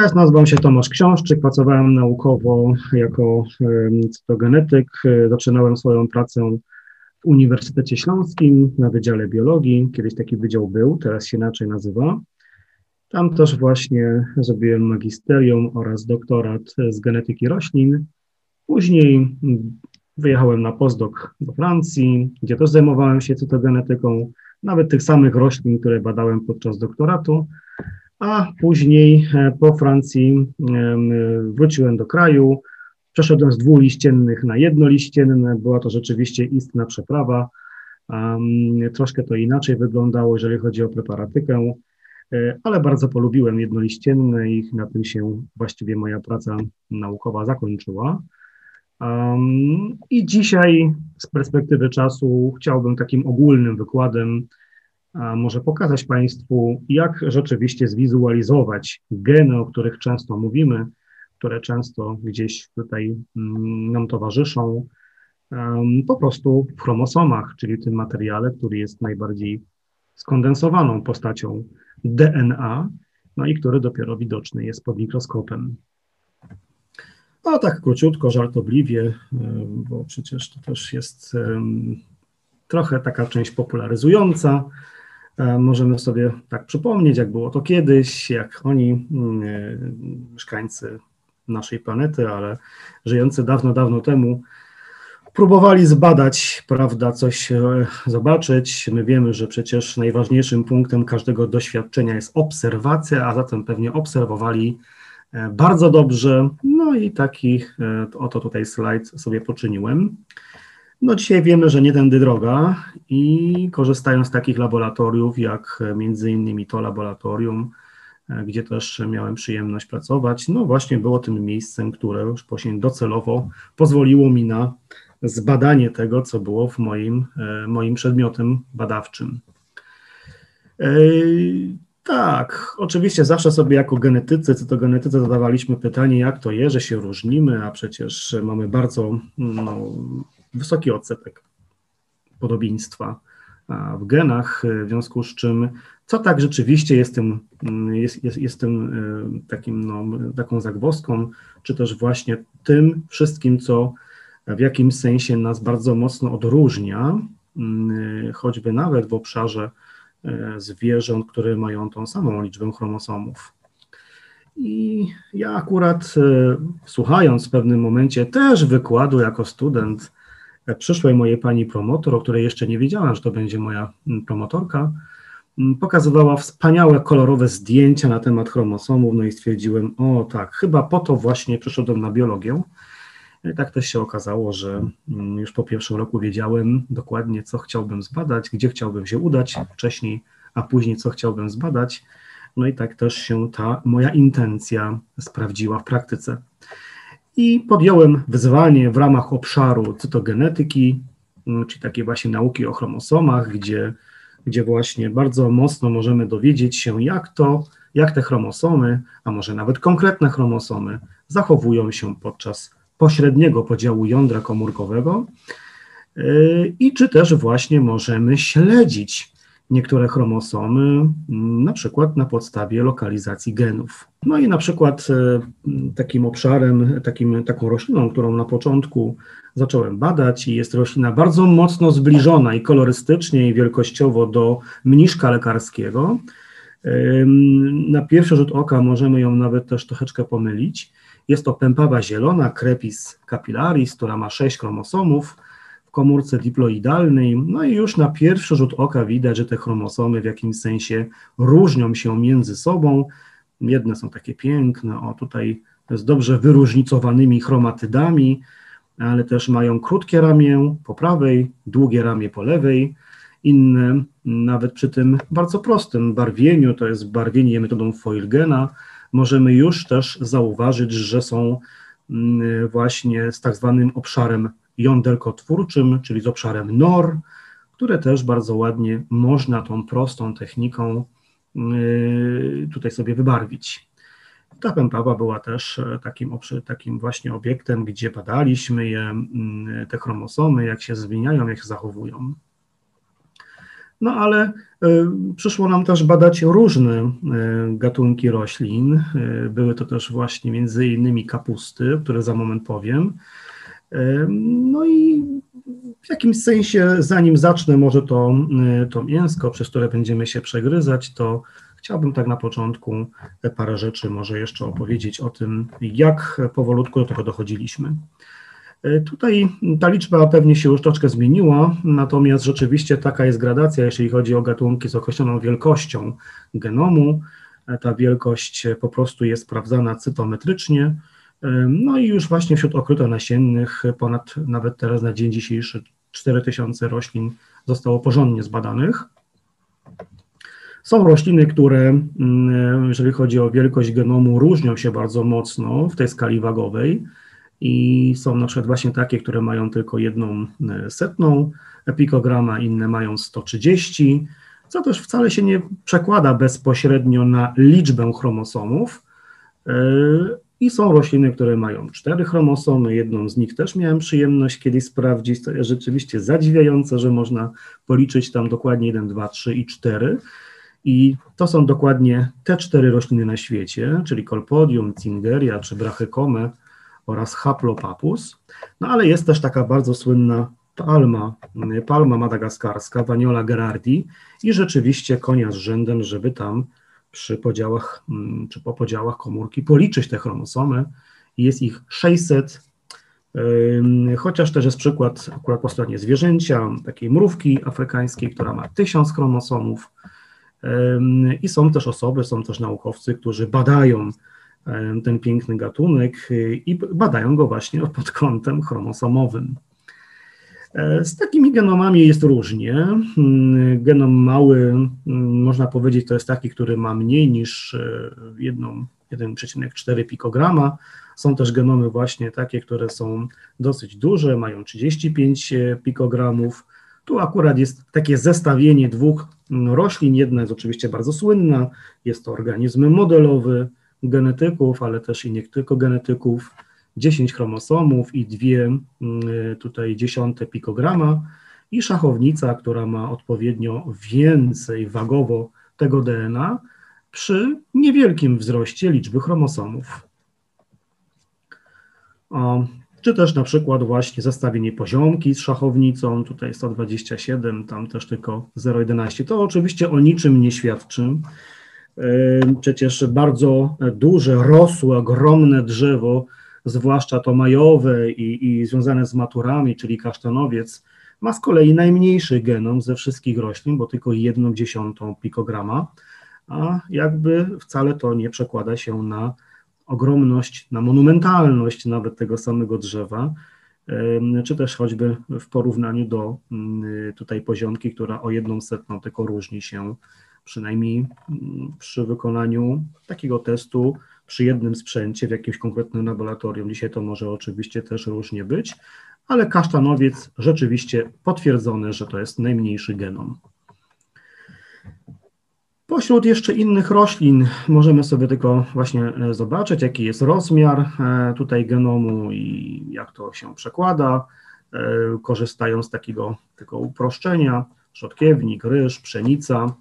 Ja nazywam się Tomasz Książczyk, pracowałem naukowo jako cytogenetyk. Zaczynałem swoją pracę w Uniwersytecie Śląskim na Wydziale Biologii. Kiedyś taki wydział był, teraz się inaczej nazywa. Tam też właśnie zrobiłem magisterium oraz doktorat z genetyki roślin. Później wyjechałem na postdoc do Francji, gdzie też zajmowałem się cytogenetyką, nawet tych samych roślin, które badałem podczas doktoratu a później e, po Francji wróciłem do kraju. Przeszedłem z dwuliściennych na jednoliścienne. Była to rzeczywiście istna przeprawa. Troszkę to inaczej wyglądało, jeżeli chodzi o preparatykę, e, ale bardzo polubiłem jednoliścienne i na tym się właściwie moja praca naukowa zakończyła. I dzisiaj z perspektywy czasu chciałbym takim ogólnym wykładem może pokazać Państwu, jak rzeczywiście zwizualizować geny, o których często mówimy, które często gdzieś tutaj mm, nam towarzyszą, po prostu w chromosomach, czyli tym materiale, który jest najbardziej skondensowaną postacią DNA, no i który dopiero widoczny jest pod mikroskopem. A tak króciutko, żartobliwie, bo przecież to też jest trochę taka część popularyzująca, możemy sobie tak przypomnieć, jak było to kiedyś, jak oni, mm, e, mieszkańcy naszej planety, ale żyjący dawno, dawno temu, próbowali zbadać, prawda, coś e, zobaczyć. My wiemy, że przecież najważniejszym punktem każdego doświadczenia jest obserwacja, a zatem pewnie obserwowali bardzo dobrze. No i taki oto tutaj slajd sobie poczyniłem. No dzisiaj wiemy, że nie tędy droga i korzystając z takich laboratoriów jak między innymi to laboratorium, e, gdzie też miałem przyjemność pracować, no właśnie było tym miejscem, które już później docelowo pozwoliło mi na zbadanie tego, co było w moim, e, moim przedmiotem badawczym. E, tak, oczywiście zawsze sobie jako genetycy, cytogenetycy zadawaliśmy pytanie, jak to jest, że się różnimy, a przecież mamy bardzo no, wysoki odsetek podobieństwa w genach, w związku z czym, co tak rzeczywiście jest tym, jest, jest, jest tym e, takim, no, taką zagwozdką, czy też właśnie tym wszystkim, co w jakimś sensie nas bardzo mocno odróżnia, mm, choćby nawet w obszarze e, zwierząt, które mają tą samą liczbę chromosomów. I ja akurat e, słuchając w pewnym momencie też wykładu jako student przyszłej mojej pani promotor, o której jeszcze nie wiedziałam, że to będzie moja promotorka, pokazywała wspaniałe, kolorowe zdjęcia na temat chromosomów, no i stwierdziłem, o tak, chyba po to właśnie przyszedłem na biologię. I tak też się okazało, że już po pierwszym roku wiedziałem dokładnie, co chciałbym zbadać, gdzie chciałbym się udać wcześniej, a później co chciałbym zbadać. No i tak też się ta moja intencja sprawdziła w praktyce i podjąłem wyzwanie w ramach obszaru cytogenetyki, mm, czyli takiej właśnie nauki o chromosomach, gdzie, gdzie właśnie bardzo mocno możemy dowiedzieć się, jak to, jak te chromosomy, a może nawet konkretne chromosomy, zachowują się podczas pośredniego podziału jądra komórkowego yy, i czy też właśnie możemy śledzić niektóre chromosomy, mm, na przykład na podstawie lokalizacji genów. No i na przykład e, takim obszarem, takim, taką rośliną, którą na początku zacząłem badać i jest roślina bardzo mocno zbliżona i kolorystycznie i wielkościowo do mniszka lekarskiego. Na pierwszy rzut oka możemy ją nawet też troszeczkę pomylić. Jest to pępawa zielona, Crepis capillaris, która ma sześć chromosomów, komórce diploidalnej, no i już na pierwszy rzut oka widać, że te chromosomy w jakimś sensie różnią się między sobą. Jedne są takie piękne, o tutaj z dobrze wyróżnicowanymi chromatydami, ale też mają krótkie ramię po prawej, długie ramię po lewej. Inne, nawet przy tym bardzo prostym barwieniu, to jest barwienie metodą Foilgena, możemy już też zauważyć, że są mm, właśnie z tak zwanym obszarem jąderkotwórczym, czyli z obszarem NOR, które też bardzo ładnie można tą prostą techniką yy, tutaj sobie wybarwić. Ta pępawa była też e, takim, takim właśnie obiektem, gdzie badaliśmy je, mm, te chromosomy, jak się zmieniają, jak się zachowują. No ale przyszło nam też badać różne gatunki roślin. Były to też właśnie między innymi kapusty, o których za moment powiem. No i w jakimś sensie, zanim zacznę może to, to mięsko, przez które będziemy się przegryzać, to chciałbym tak na początku parę rzeczy może jeszcze opowiedzieć o tym, jak powolutku do tego dochodziliśmy. E, tutaj ta liczba pewnie się już troszkę zmieniła, natomiast rzeczywiście taka jest gradacja, jeśli chodzi o gatunki z określoną wielkością genomu. E, ta wielkość po prostu jest sprawdzana cytometrycznie. No i już właśnie wśród okrytonasiennych ponad nawet teraz na dzień dzisiejszy 4000 roślin zostało porządnie zbadanych. Są rośliny, które, jeżeli chodzi o wielkość genomu, różnią się bardzo mocno w tej skali wagowej i są na przykład właśnie takie, które mają tylko jedną e, setną pikograma, inne mają 130, co też wcale się nie przekłada bezpośrednio na liczbę chromosomów. I są rośliny, które mają cztery chromosomy, jedną z nich też miałem przyjemność kiedyś sprawdzić, to jest rzeczywiście zadziwiające, że można policzyć tam dokładnie 1, 2, 3 i 4. I to są dokładnie te cztery rośliny na świecie, czyli Colpodium, Cingeria czy Brachycome, oraz Haplopapus. No ale jest też taka bardzo słynna palma, palma madagaskarska, Vaniola gerardi i rzeczywiście konia z rzędem, żeby tam przy podziałach, mm, czy po podziałach komórki policzyć te chromosomy. Jest ich 600, chociaż też jest przykład akurat po stronie zwierzęcia, takiej mrówki afrykańskiej, która ma 1000 chromosomów. I są też osoby, są też naukowcy, którzy badają ten piękny gatunek y, i badają go właśnie pod kątem chromosomowym. E, z takimi genomami jest różnie. Mm, genom mały, mm, można powiedzieć, to jest taki, który ma mniej niż 1,4 e, pikograma. Są też genomy właśnie takie, które są dosyć duże, mają 35 e, pikogramów. Tu akurat jest takie zestawienie dwóch mm, roślin. Jedna jest oczywiście bardzo słynna, jest to organizm modelowy, genetyków, ale też i nie tylko genetyków, 10 chromosomów i dwie mm, tutaj dziesiąte pikograma i szachownica, która ma odpowiednio więcej wagowo tego DNA przy niewielkim wzroście liczby chromosomów. O, czy też na przykład właśnie zestawienie poziomki z szachownicą, tutaj 127, tam też tylko 0,11. To oczywiście o niczym nie świadczy. Przecież bardzo duże, rosłe, ogromne drzewo, zwłaszcza to majowe i, i związane z maturami, czyli kasztanowiec, ma z kolei najmniejszy genom ze wszystkich roślin, bo tylko jedną dziesiątą pikograma, a jakby wcale to nie przekłada się na ogromność, na monumentalność nawet tego samego drzewa, czy też choćby w porównaniu do mm, tutaj poziomki, która o jedną setną tylko różni się przynajmniej mm, przy wykonaniu takiego testu przy jednym sprzęcie w jakimś konkretnym laboratorium. Dzisiaj to może oczywiście też różnie być, ale kasztanowiec rzeczywiście potwierdzone, że to jest najmniejszy genom. Pośród jeszcze innych roślin możemy sobie tylko właśnie e, zobaczyć, jaki jest rozmiar e, tutaj genomu i jak to się przekłada, e, korzystając z takiego, takiego uproszczenia, rzodkiewnik, ryż, pszenica,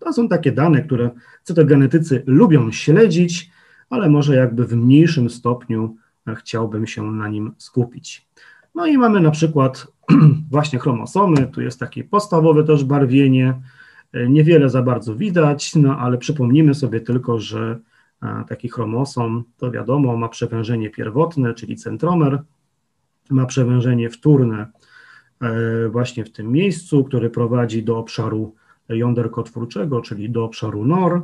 to są takie dane, które cytogenetycy lubią śledzić, ale może jakby w mniejszym stopniu chciałbym się na nim skupić. No i mamy na przykład właśnie chromosomy, tu jest takie podstawowe też barwienie, niewiele za bardzo widać, no ale przypomnijmy sobie tylko, że taki chromosom, to wiadomo, ma przewężenie pierwotne, czyli centromer, ma przewężenie wtórne e, właśnie w tym miejscu, który prowadzi do obszaru jąderkotwórczego, czyli do obszaru NOR.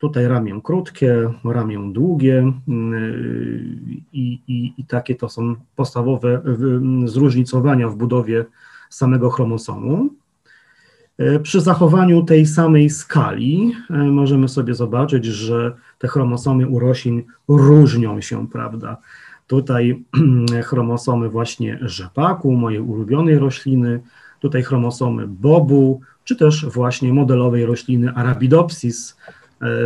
Tutaj ramię krótkie, ramię długie yy, i, i, i takie to są podstawowe zróżnicowania w budowie samego chromosomu. Yy, przy zachowaniu tej samej skali yy, możemy sobie zobaczyć, że te chromosomy u roślin różnią się, prawda? Tutaj chromosomy właśnie rzepaku, mojej ulubionej rośliny, tutaj chromosomy bobu, czy też właśnie modelowej rośliny Arabidopsis,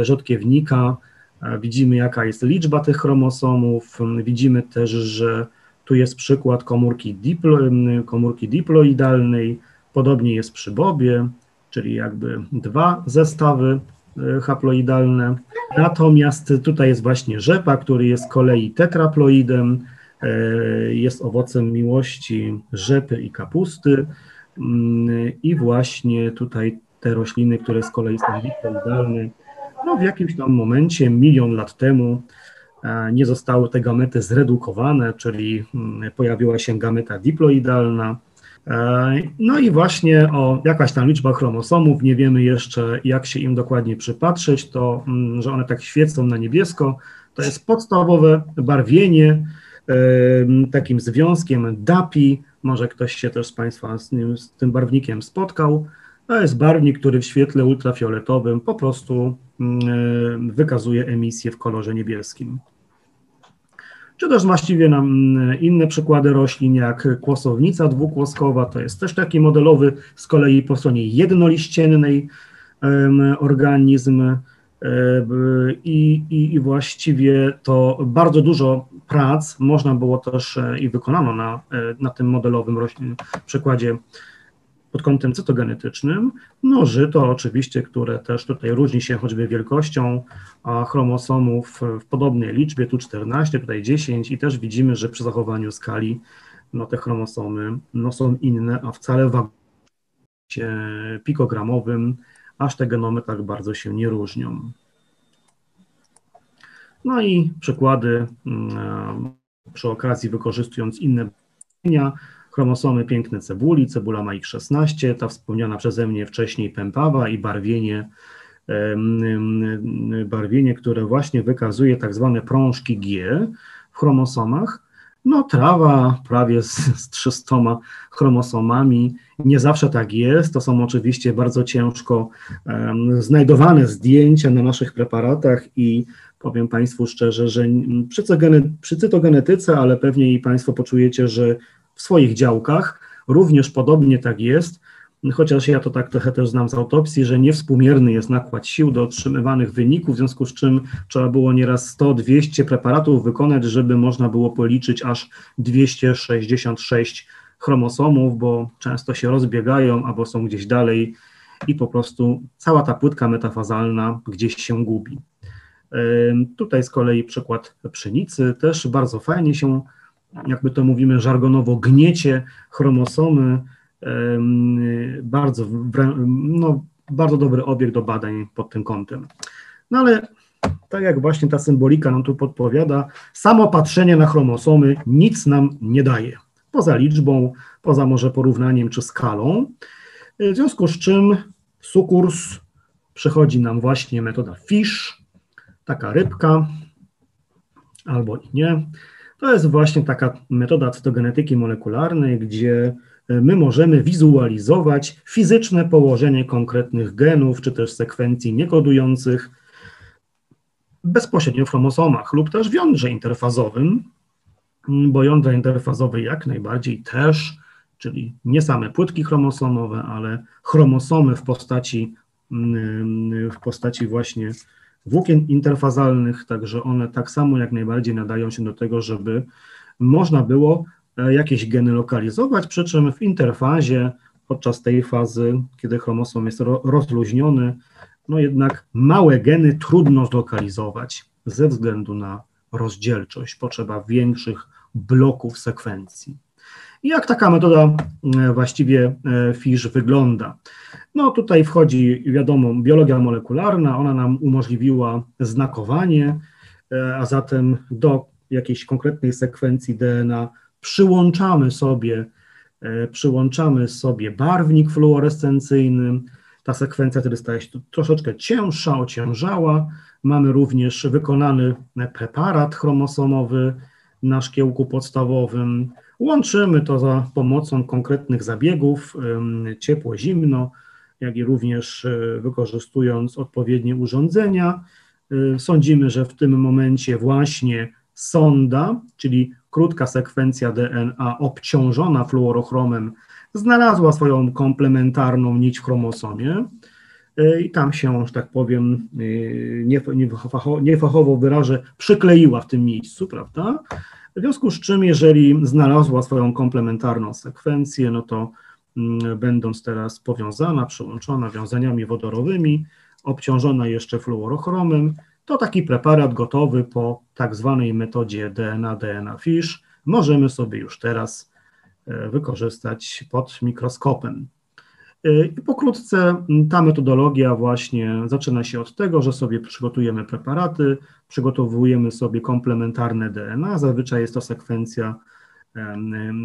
rzodkiewnika. E, widzimy, jaka jest liczba tych chromosomów. Widzimy też, że tu jest przykład komórki, diplo, komórki diploidalnej, Podobnie jest przy bobie, czyli jakby dwa zestawy e, haploidalne. Natomiast tutaj jest właśnie rzepa, który jest z kolei tetraploidem, e, jest owocem miłości rzepy i kapusty. I właśnie tutaj te rośliny, które z kolei są diploidalne, no w jakimś tam momencie, milion lat temu, e, nie zostały te gamety zredukowane, czyli mm, pojawiła się gameta diploidalna. E, no i właśnie o jakaś tam liczba chromosomów, nie wiemy jeszcze jak się im dokładnie przypatrzeć, to mm, że one tak świecą na niebiesko, to jest podstawowe barwienie e, takim związkiem DAPI, może ktoś się też z Państwa z, nim, z tym barwnikiem spotkał, to jest barwnik, który w świetle ultrafioletowym po prostu mm, wykazuje emisję w kolorze niebieskim. Czy też właściwie nam mm, inne przykłady roślin, jak kłosownica dwukłoskowa, to jest też taki modelowy, z kolei po stronie jednoliściennej organizm e, i, i, i właściwie to bardzo dużo prac można było też e, i wykonano na, e, na tym modelowym roślin, przykładzie pod kątem cytogenetycznym. No żyto oczywiście, które też tutaj różni się choćby wielkością chromosomów w podobnej liczbie, tu 14, tutaj 10 i też widzimy, że przy zachowaniu skali no te chromosomy no, są inne, a wcale w pikogramowym aż te genomy tak bardzo się nie różnią. No i przykłady mm, przy okazji wykorzystując inne badania, chromosomy piękne cebuli, cebula ma ich 16, ta wspomniana przeze mnie wcześniej pępawa i barwienie, barwienie, które właśnie wykazuje tak zwane prążki G w chromosomach. No trawa prawie z, z 300 chromosomami, nie zawsze tak jest, to są oczywiście bardzo ciężko um, znajdowane zdjęcia na naszych preparatach i powiem Państwu szczerze, że przy, cytogenetyce, ale pewnie i Państwo poczujecie, że w swoich działkach. Również podobnie tak jest, chociaż ja to tak trochę też znam z autopsji, że niewspółmierny jest nakład sił do otrzymywanych wyników, w związku z czym trzeba było nieraz 100-200 preparatów wykonać, żeby można było policzyć aż 266 chromosomów, bo często się rozbiegają albo są gdzieś dalej i po prostu cała ta płytka metafazalna gdzieś się gubi. Tutaj z kolei przykład pszenicy też bardzo fajnie się jakby to mówimy żargonowo, gniecie chromosomy, bardzo, no, bardzo dobry obiekt do badań pod tym kątem. No ale tak jak właśnie ta symbolika nam tu podpowiada, samo patrzenie na chromosomy nic nam nie daje. Poza liczbą, poza może porównaniem czy skalą. W związku z czym sukurs przychodzi nam właśnie metoda FISH, taka rybka, albo i nie, to jest właśnie taka metoda cytogenetyki molekularnej, gdzie e, my możemy wizualizować fizyczne położenie konkretnych genów, czy też sekwencji niekodujących bezpośrednio w chromosomach lub też w jądrze interfazowym, bo jądra interfazowe jak najbardziej też, czyli nie same płytki chromosomowe, ale chromosomy w postaci, w postaci właśnie włókien interfazalnych, także one tak samo jak najbardziej nadają się do tego, żeby można było e, jakieś geny lokalizować, przy czym w interfazie podczas tej fazy, kiedy chromosom jest rozluźniony, no jednak małe geny trudno zlokalizować ze względu na rozdzielczość, potrzeba większych bloków sekwencji. I jak taka metoda e, właściwie e, FISH wygląda? No tutaj wchodzi, wiadomo, biologia molekularna, ona nam umożliwiła znakowanie, e, a zatem do jakiejś konkretnej sekwencji DNA przyłączamy sobie, przyłączamy sobie barwnik fluorescencyjny, ta sekwencja wtedy staje się troszeczkę cięższa, ociężała. Mamy również wykonany preparat chromosomowy na szkiełku podstawowym. Łączymy to za pomocą konkretnych zabiegów ciepło-zimno, jak i również e, wykorzystując odpowiednie urządzenia. E, sądzimy, że w tym momencie właśnie sonda, czyli krótka sekwencja DNA obciążona fluorochromem, znalazła swoją komplementarną nić w chromosomie e, i tam się, że tak powiem, niefachowo wyrażę, przykleiła w tym miejscu, prawda? W związku z czym, jeżeli znalazła swoją komplementarną sekwencję, no to mm, będąc teraz powiązana, przyłączona wiązaniami wodorowymi, obciążona jeszcze fluorochromem, to taki preparat gotowy po tak zwanej metodzie DNA-DNA FISH możemy sobie już teraz e, wykorzystać pod mikroskopem. E, I pokrótce ta metodologia właśnie zaczyna się od tego, że sobie przygotujemy preparaty, przygotowujemy sobie komplementarne DNA, zazwyczaj jest to sekwencja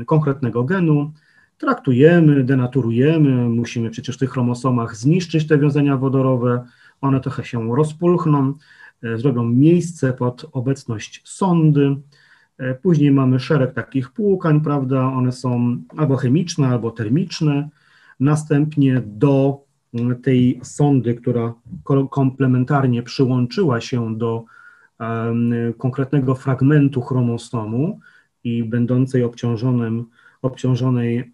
konkretnego genu, traktujemy, denaturujemy, musimy przecież w tych chromosomach zniszczyć te wiązania wodorowe, one trochę się rozpulchną, e, zrobią miejsce pod obecność sondy, e, później mamy szereg takich płukań, prawda, one są albo chemiczne, albo termiczne, następnie do mm, tej sondy, która komplementarnie przyłączyła się do konkretnego fragmentu chromosomu i będącej obciążonym obciążonej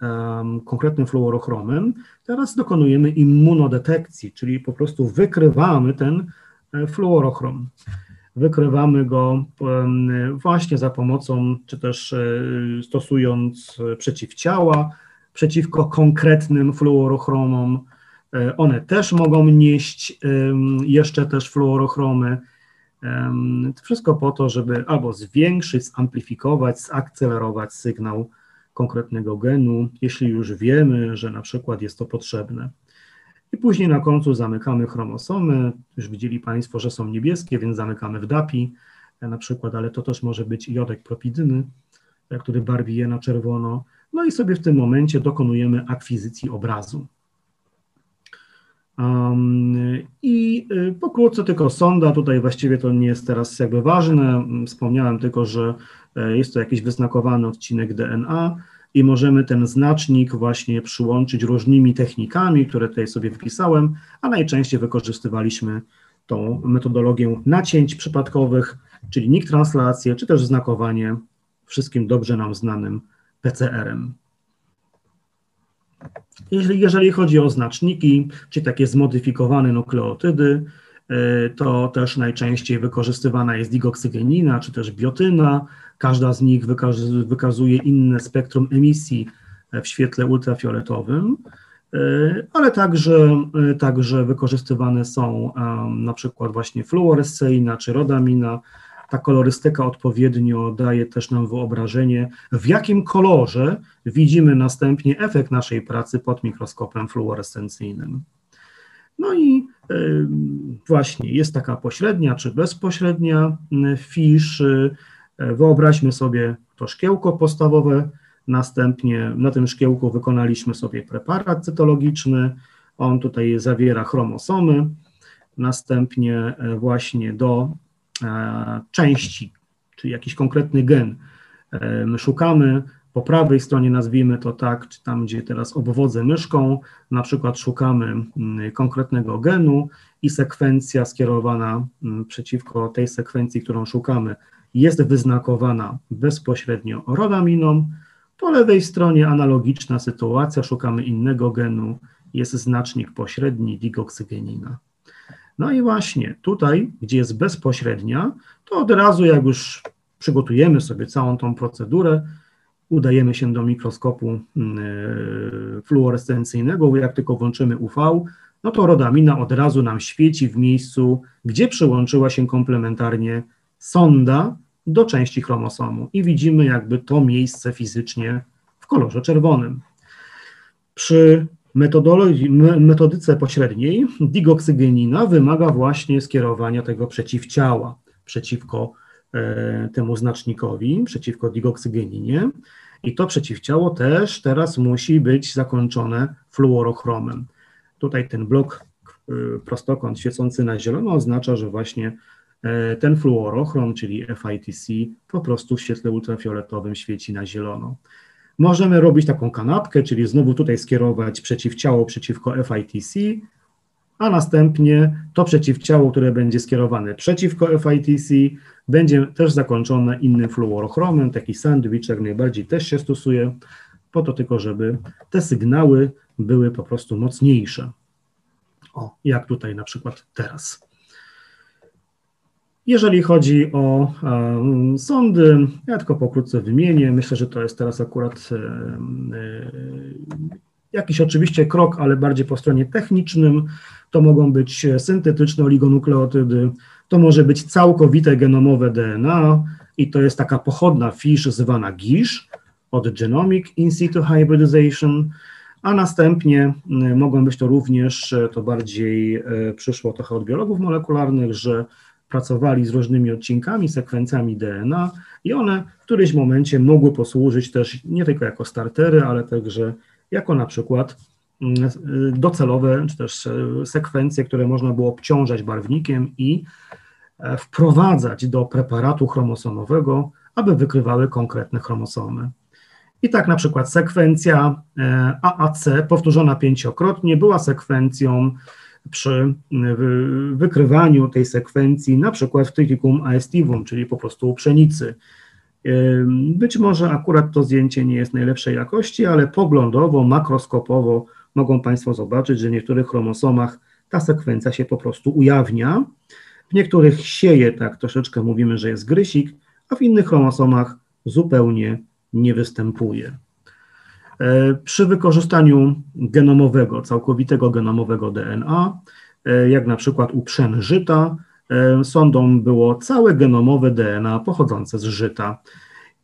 konkretnym fluorochromem, teraz dokonujemy immunodetekcji, czyli po prostu wykrywamy ten e, fluorochrom. Wykrywamy go właśnie za pomocą, czy też e, stosując przeciwciała przeciwko konkretnym fluorochromom. E, one też mogą nieść jeszcze też fluorochromy. To wszystko po to, żeby albo zwiększyć, zamplifikować, zakcelerować sygnał konkretnego genu, jeśli już wiemy, że na przykład jest to potrzebne. I później na końcu zamykamy chromosomy. Już widzieli Państwo, że są niebieskie, więc zamykamy w DAPI na przykład, ale to też może być jodek propidyny, który barwi je na czerwono. No i sobie w tym momencie dokonujemy akwizycji obrazu. Um, I y, pokrótce tylko sonda, tutaj właściwie to nie jest teraz jakby ważne, wspomniałem tylko, że e, jest to jakiś wyznakowany odcinek DNA i możemy ten znacznik właśnie przyłączyć różnymi technikami, które tutaj sobie wpisałem, a najczęściej wykorzystywaliśmy tą metodologię nacięć przypadkowych, czyli NIK translację, czy też znakowanie wszystkim dobrze nam znanym PCR-em. Jeżeli, jeżeli chodzi o znaczniki, czy takie zmodyfikowane nukleotydy, e, to też najczęściej wykorzystywana jest digoksygenina, czy też biotyna. Każda z nich wykazuje inne spektrum emisji w świetle ultrafioletowym, e, ale także, e, także wykorzystywane są na przykład właśnie fluoresceina czy rodamina, ta kolorystyka odpowiednio daje też nam wyobrażenie, w jakim kolorze widzimy następnie efekt naszej pracy pod mikroskopem fluorescencyjnym. No i właśnie jest taka pośrednia czy bezpośrednia fisz. Y, wyobraźmy sobie to szkiełko podstawowe, następnie na tym szkiełku wykonaliśmy sobie preparat cytologiczny, on tutaj zawiera chromosomy, następnie właśnie do E, części, czyli jakiś konkretny gen. E, my szukamy po prawej stronie, nazwijmy to tak, czy tam, gdzie teraz obwodzę myszką, na przykład szukamy mm, konkretnego genu i sekwencja skierowana mm, przeciwko tej sekwencji, którą szukamy, jest wyznakowana bezpośrednio rodaminą. Po lewej stronie analogiczna sytuacja, szukamy innego genu, jest znacznik pośredni digoksygenina. No i właśnie tutaj, gdzie jest bezpośrednia, to od razu jak już przygotujemy sobie całą tą procedurę, udajemy się do mikroskopu mm, e, fluorescencyjnego, jak tylko włączymy UV, no to rodamina od razu nam świeci w miejscu, gdzie przyłączyła się komplementarnie sonda do części chromosomu i widzimy jakby to miejsce fizycznie w kolorze czerwonym. Przy metodyce pośredniej digoksygenina wymaga właśnie skierowania tego przeciwciała przeciwko e, temu znacznikowi, przeciwko digoksygeninie i to przeciwciało też teraz musi być zakończone fluorochromem. Tutaj ten blok e, prostokąt świecący na zielono oznacza, że właśnie e, ten fluorochrom, czyli FITC, po prostu w świetle ultrafioletowym świeci na zielono. Możemy robić taką kanapkę, czyli znowu tutaj skierować przeciwciało przeciwko FITC, a następnie to przeciwciało, które będzie skierowane przeciwko FITC, będzie też zakończone innym fluorochromem, taki sandwich jak najbardziej też się stosuje, po to tylko, żeby te sygnały były po prostu mocniejsze. O, jak tutaj na przykład teraz. Jeżeli chodzi o sądy, ja tylko pokrótce wymienię. Myślę, że to jest teraz akurat um, Jakiś oczywiście krok, ale bardziej po stronie technicznym. To mogą być syntetyczne oligonukleotydy, to może być całkowite genomowe DNA i to jest taka pochodna fisz zwana GISH od Genomic In Situ Hybridization, a następnie mogą być to również, y, to bardziej y, przyszło trochę od biologów molekularnych, że pracowali z różnymi odcinkami, sekwencjami DNA i one w którymś momencie mogły posłużyć też nie tylko jako startery, ale także jako na przykład docelowe, czy też sekwencje, które można było obciążać barwnikiem i e, wprowadzać do preparatu chromosomowego, aby wykrywały konkretne chromosomy. I tak na przykład sekwencja e, AAC powtórzona pięciokrotnie była sekwencją przy wykrywaniu tej sekwencji, na przykład w tychicum aestivum, czyli po prostu pszenicy. Być może akurat to zdjęcie nie jest najlepszej jakości, ale poglądowo, makroskopowo mogą Państwo zobaczyć, że w niektórych chromosomach ta sekwencja się po prostu ujawnia. W niektórych sieje, tak troszeczkę mówimy, że jest grysik, a w innych chromosomach zupełnie nie występuje. E, przy wykorzystaniu genomowego, całkowitego genomowego DNA, e, jak na przykład u pszen żyta, e, było całe genomowe DNA pochodzące z żyta.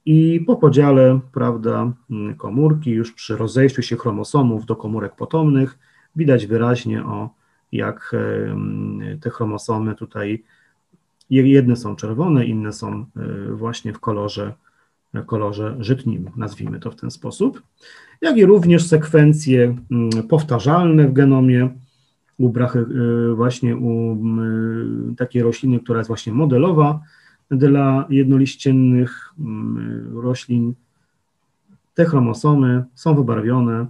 I po podziale, prawda, komórki, już przy rozejściu się chromosomów do komórek potomnych, widać wyraźnie, o jak te chromosomy tutaj, jedne są czerwone, inne są właśnie w kolorze kolorze żytnim, nazwijmy to w ten sposób, jak i również sekwencje mm, powtarzalne w genomie, u brachy, y, właśnie u y, takiej rośliny, która jest właśnie modelowa dla jednoliściennych mm, roślin. Te chromosomy są wybarwione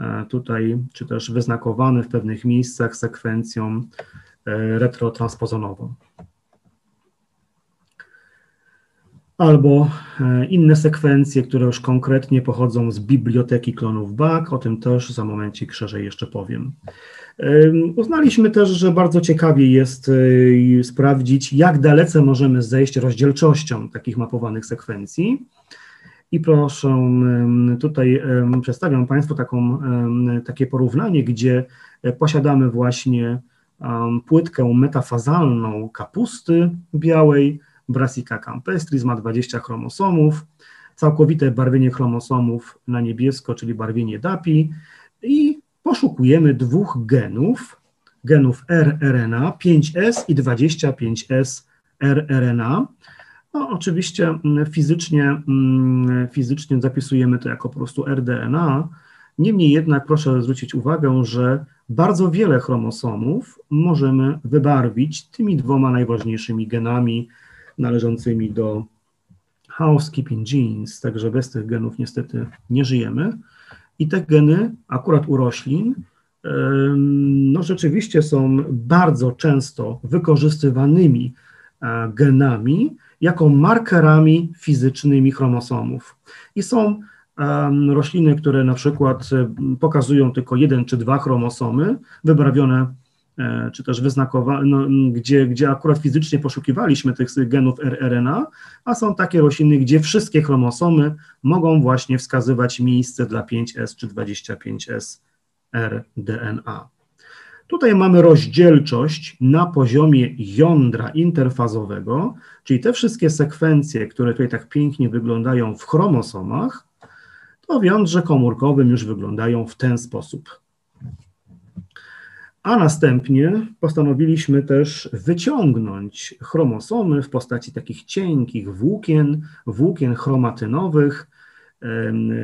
e, tutaj, czy też wyznakowane w pewnych miejscach sekwencją e, retrotranspozonową. Albo e, inne sekwencje, które już konkretnie pochodzą z biblioteki klonów Bach, o tym też za momencik szerzej jeszcze powiem. Uznaliśmy też, że bardzo ciekawie jest e, sprawdzić, jak dalece możemy zejść rozdzielczością takich mapowanych sekwencji. I proszę, tutaj przedstawiam Państwu taką, takie porównanie, gdzie e, posiadamy właśnie płytkę metafazalną kapusty białej, Brassica campestris ma 20 chromosomów, całkowite barwienie chromosomów na niebiesko, czyli barwienie DAPI i poszukujemy dwóch genów, genów rRNA 5S i 25S rRNA. No, oczywiście mm, fizycznie, mm, fizycznie zapisujemy to jako po prostu rDNA, niemniej jednak proszę zwrócić uwagę, że bardzo wiele chromosomów możemy wybarwić tymi dwoma najważniejszymi genami należącymi do housekeeping genes, także bez tych genów niestety nie żyjemy. I te geny, akurat u roślin, no rzeczywiście są bardzo często wykorzystywanymi e, genami jako markerami fizycznymi chromosomów. I są rośliny, które na przykład pokazują tylko jeden czy dwa chromosomy, wybarwione E, czy też wyznakowane, no, gdzie, gdzie akurat fizycznie poszukiwaliśmy tych genów rRNA, a są takie rośliny, gdzie wszystkie chromosomy mogą właśnie wskazywać miejsce dla 5S czy 25S rDNA. Tutaj mamy rozdzielczość na poziomie jądra interfazowego, czyli te wszystkie sekwencje, które tutaj tak pięknie wyglądają w chromosomach, to w jądrze komórkowym już wyglądają w ten sposób. A następnie postanowiliśmy też wyciągnąć chromosomy w postaci takich cienkich włókien, włókien chromatynowych.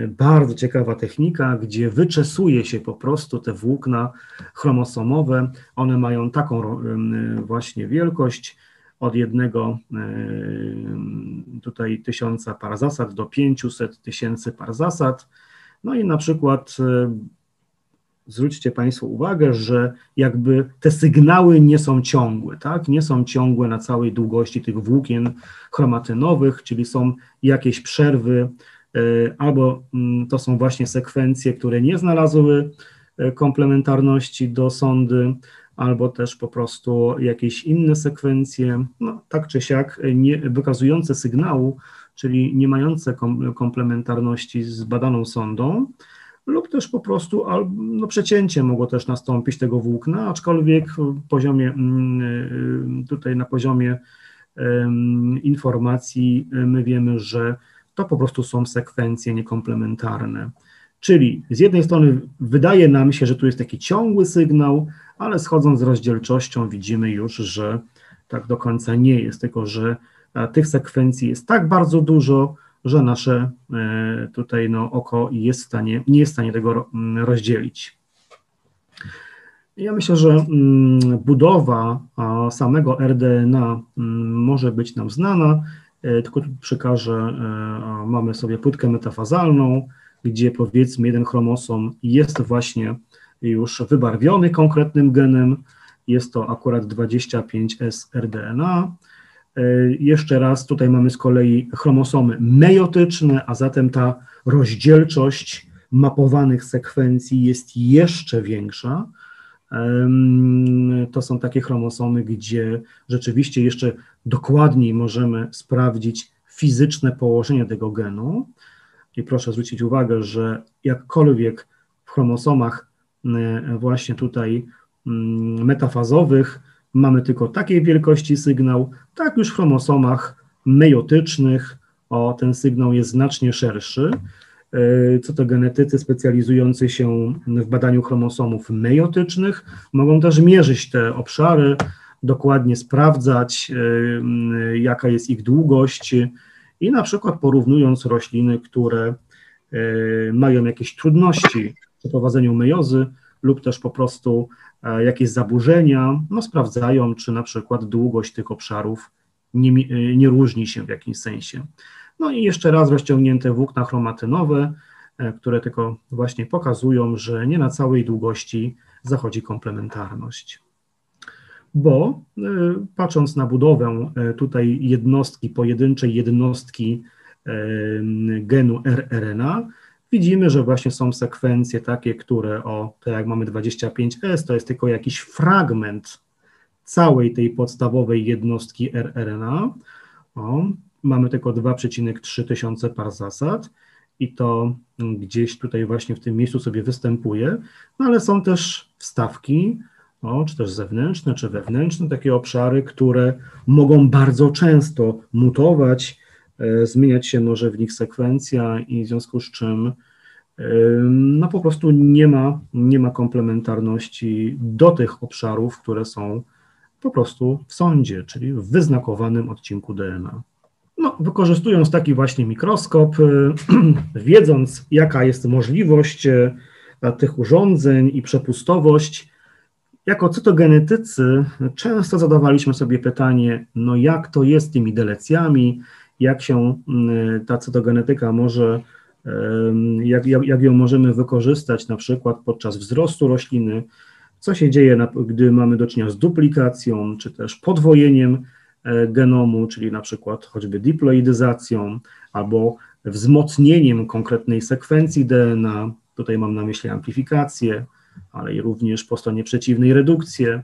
Bardzo ciekawa technika, gdzie wyczesuje się po prostu te włókna chromosomowe. One mają taką właśnie wielkość od jednego tutaj tysiąca par zasad do 500 tysięcy par zasad. No i na przykład zwróćcie Państwo uwagę, że jakby te sygnały nie są ciągłe, tak? Nie są ciągłe na całej długości tych włókien chromatynowych, czyli są jakieś przerwy, e, albo mm, to są właśnie sekwencje, które nie znalazły e, komplementarności do sondy, albo też po prostu jakieś inne sekwencje, no, tak czy siak, nie, wykazujące sygnału, czyli nie mające komplementarności z badaną sondą. Lub też po prostu no, przecięcie mogło też nastąpić tego włókna, aczkolwiek poziomie, mm, tutaj na poziomie informacji my wiemy, że to po prostu są sekwencje niekomplementarne. Czyli z jednej strony wydaje nam się, że tu jest taki ciągły sygnał, ale schodząc z rozdzielczością widzimy już, że tak do końca nie jest, tylko że tych sekwencji jest tak bardzo dużo, że nasze e, tutaj no, oko jest w stanie, nie jest w stanie tego rozdzielić. Ja myślę, że budowa samego RDNA może być nam znana, e, tylko tu przekażę, e, mamy sobie płytkę metafazalną, gdzie powiedzmy jeden chromosom jest właśnie już wybarwiony konkretnym genem, jest to akurat 25S RDNA. E, jeszcze raz, tutaj mamy z kolei chromosomy meiotyczne, a zatem ta rozdzielczość mapowanych sekwencji jest jeszcze większa. To są takie chromosomy, gdzie rzeczywiście jeszcze dokładniej możemy sprawdzić fizyczne położenie tego genu. I proszę zwrócić uwagę, że jakkolwiek w chromosomach e, właśnie tutaj mm, metafazowych mamy tylko takiej wielkości sygnał, tak już w chromosomach meiotycznych o, ten sygnał jest znacznie szerszy. E, co to genetycy specjalizujący się w badaniu chromosomów meiotycznych mogą też mierzyć te obszary, dokładnie sprawdzać, e, jaka jest ich długość i na przykład porównując rośliny, które e, mają jakieś trudności w przeprowadzeniu mejozy lub też po prostu jakieś zaburzenia, no sprawdzają, czy na przykład długość tych obszarów nie, nie różni się w jakimś sensie. No i jeszcze raz rozciągnięte włókna chromatynowe, e, które tylko właśnie pokazują, że nie na całej długości zachodzi komplementarność. Bo e, patrząc na budowę e, tutaj jednostki, pojedynczej jednostki genu rRNA, widzimy, że właśnie są sekwencje takie, które o, tak jak mamy 25S, to jest tylko jakiś fragment całej tej podstawowej jednostki rRNA. O, mamy tylko 2,3 tysiące par zasad i to gdzieś tutaj właśnie w tym miejscu sobie występuje, no ale są też wstawki, o, czy też zewnętrzne, czy wewnętrzne, takie obszary, które mogą bardzo często mutować, zmieniać się może w nich sekwencja i w związku z czym e, no po prostu nie ma, nie ma komplementarności do tych obszarów, które są po prostu w sądzie, czyli w wyznakowanym odcinku DNA. No, wykorzystując taki właśnie mikroskop, y, wiedząc jaka jest możliwość tych urządzeń i przepustowość, jako cytogenetycy często zadawaliśmy sobie pytanie, no jak to jest z tymi delecjami, jak się y, ta cytogenetyka może, jak, jak, jak ją możemy wykorzystać na przykład podczas wzrostu rośliny, co się dzieje, gdy mamy do czynienia z duplikacją, czy też podwojeniem E, genomu, czyli na przykład choćby diploidyzacją albo wzmocnieniem konkretnej sekwencji DNA. Tutaj mam na myśli amplifikację, ale i również po stronie przeciwnej redukcję.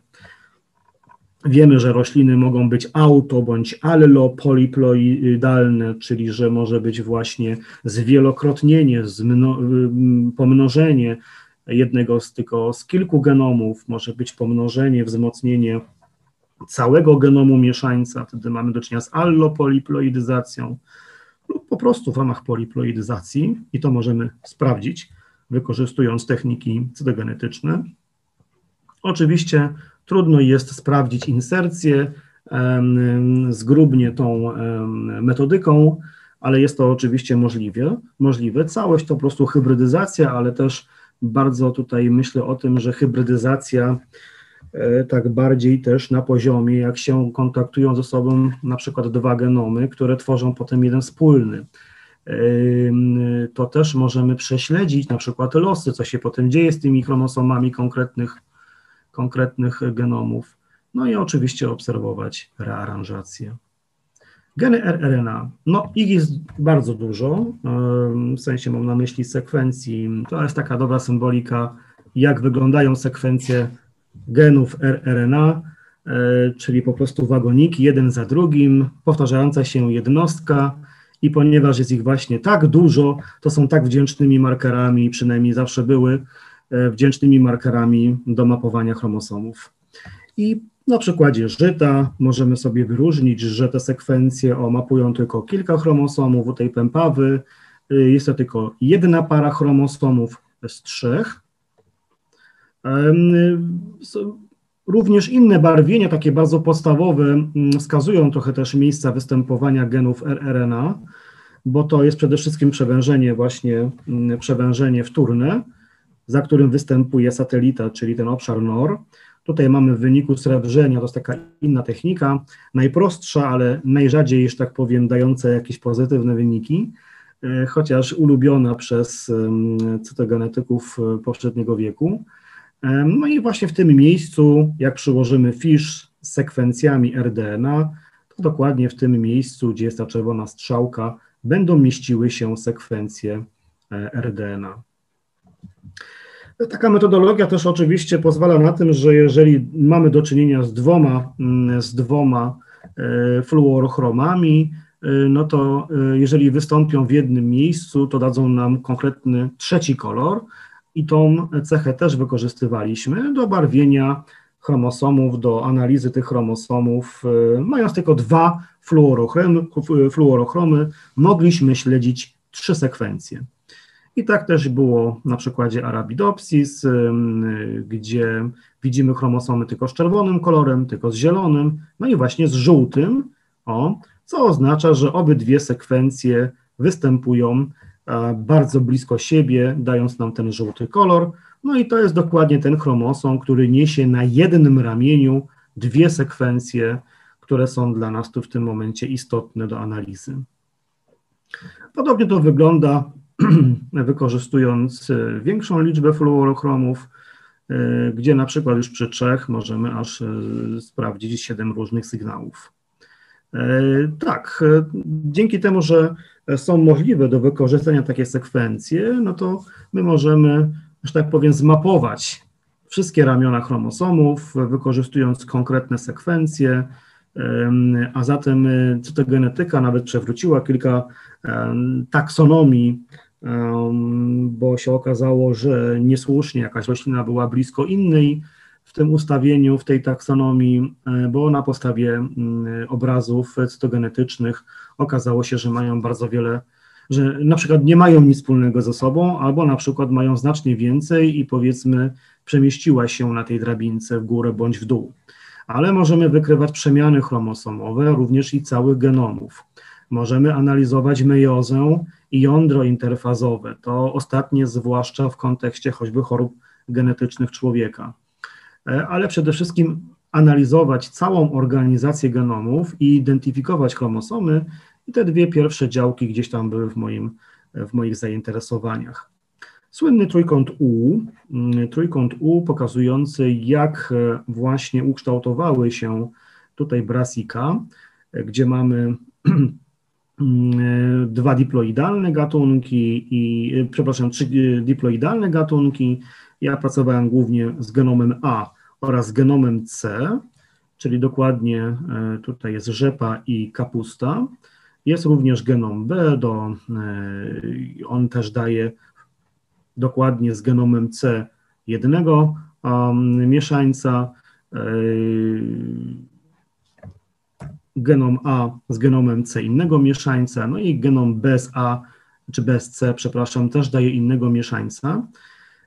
Wiemy, że rośliny mogą być auto bądź allopoliploidalne, czyli że może być właśnie zwielokrotnienie, pomnożenie jednego z tylko z kilku genomów, może być pomnożenie, wzmocnienie całego genomu mieszańca, wtedy mamy do czynienia z allopoliploidyzacją lub po prostu w ramach poliploidyzacji i to możemy sprawdzić, wykorzystując techniki cytogenetyczne. Oczywiście trudno jest sprawdzić insercję zgrubnie tą metodyką, ale jest to oczywiście możliwe. możliwe. Całość to po prostu hybrydyzacja, ale też bardzo tutaj myślę o tym, że hybrydyzacja E, tak bardziej też na poziomie, jak się kontaktują ze sobą na przykład dwa genomy, które tworzą potem jeden wspólny. To też możemy prześledzić na przykład losy, co się potem dzieje z tymi chromosomami konkretnych, konkretnych genomów. No i oczywiście obserwować rearanżację. Geny rRNA, no ich jest bardzo dużo, w sensie mam na myśli sekwencji, to jest taka dobra symbolika, jak wyglądają sekwencje genów rRNA, e, czyli po prostu wagoniki, jeden za drugim, powtarzająca się jednostka i ponieważ jest ich właśnie tak dużo, to są tak wdzięcznymi markerami, przynajmniej zawsze były wdzięcznymi markerami do mapowania chromosomów. I na przykładzie żyta możemy sobie wyróżnić, że te sekwencje o, mapują tylko kilka chromosomów, u tej pępawy y, jest to tylko jedna para chromosomów z trzech. Również inne barwienia, takie bardzo podstawowe, wskazują trochę też miejsca występowania genów rRNA, bo to jest przede wszystkim przewężenie właśnie, przewężenie wtórne, za którym występuje satelita, czyli ten obszar NOR. Tutaj mamy w wyniku srebrzenia, to jest taka inna technika, najprostsza, ale najrzadziej, że tak powiem, dająca jakieś pozytywne wyniki, e, chociaż ulubiona przez cytogenetyków e, poprzedniego wieku. No i właśnie w tym miejscu, jak przyłożymy fisz z sekwencjami RDNA, to dokładnie w tym miejscu, gdzie jest ta czerwona strzałka, będą mieściły się sekwencje e, RDNA. Taka metodologia też oczywiście pozwala na tym, że jeżeli mamy do czynienia z dwoma, mm, z dwoma e, fluorochromami, e, no to jeżeli wystąpią w jednym miejscu, to dadzą nam konkretny trzeci kolor, i tą cechę też wykorzystywaliśmy do barwienia chromosomów, do analizy tych chromosomów. E, mając tylko dwa fluorochromy, fluorochromy mogliśmy śledzić trzy sekwencje. I tak też było na przykładzie Arabidopsis, e, gdzie widzimy chromosomy tylko z czerwonym kolorem, tylko z zielonym, no i właśnie z żółtym, o, co oznacza, że obydwie sekwencje występują bardzo blisko siebie, dając nam ten żółty kolor. No i to jest dokładnie ten chromosom, który niesie na jednym ramieniu dwie sekwencje, które są dla nas tu w tym momencie istotne do analizy. Podobnie to wygląda, wykorzystując e, większą liczbę fluorochromów, e, gdzie na przykład już przy trzech możemy aż e, sprawdzić siedem różnych sygnałów. Tak, dzięki temu, że są możliwe do wykorzystania takie sekwencje, no to my możemy, że tak powiem, zmapować wszystkie ramiona chromosomów, wykorzystując konkretne sekwencje, a zatem y, cytogenetyka nawet przewróciła kilka taksonomii, bo się okazało, że niesłusznie jakaś roślina była blisko innej w tym ustawieniu, w tej taksonomii, e, bo na podstawie obrazów cytogenetycznych okazało się, że mają bardzo wiele, że na przykład nie mają nic wspólnego ze sobą, albo na przykład mają znacznie więcej i powiedzmy przemieściła się na tej drabince w górę bądź w dół. Ale możemy wykrywać przemiany chromosomowe również i całych genomów. Możemy analizować mejozę i jądro interfazowe. To ostatnie zwłaszcza w kontekście choćby chorób genetycznych człowieka. E, ale przede wszystkim analizować całą organizację genomów i identyfikować chromosomy. I te dwie pierwsze działki gdzieś tam były w, moim, w moich zainteresowaniach. Słynny trójkąt U, mm, trójkąt U pokazujący, jak e, właśnie ukształtowały się tutaj brasika, e, gdzie mamy mm, dwa diploidalne gatunki i, przepraszam, trzy diploidalne gatunki. Ja pracowałem głównie z genomem A, oraz genomem C, czyli dokładnie e, tutaj jest rzepa i kapusta. Jest również genom B, do, e, on też daje dokładnie z genomem C jednego um, mieszańca, e, genom A z genomem C innego mieszańca, no i genom B z A, czy B z C, przepraszam, też daje innego mieszańca.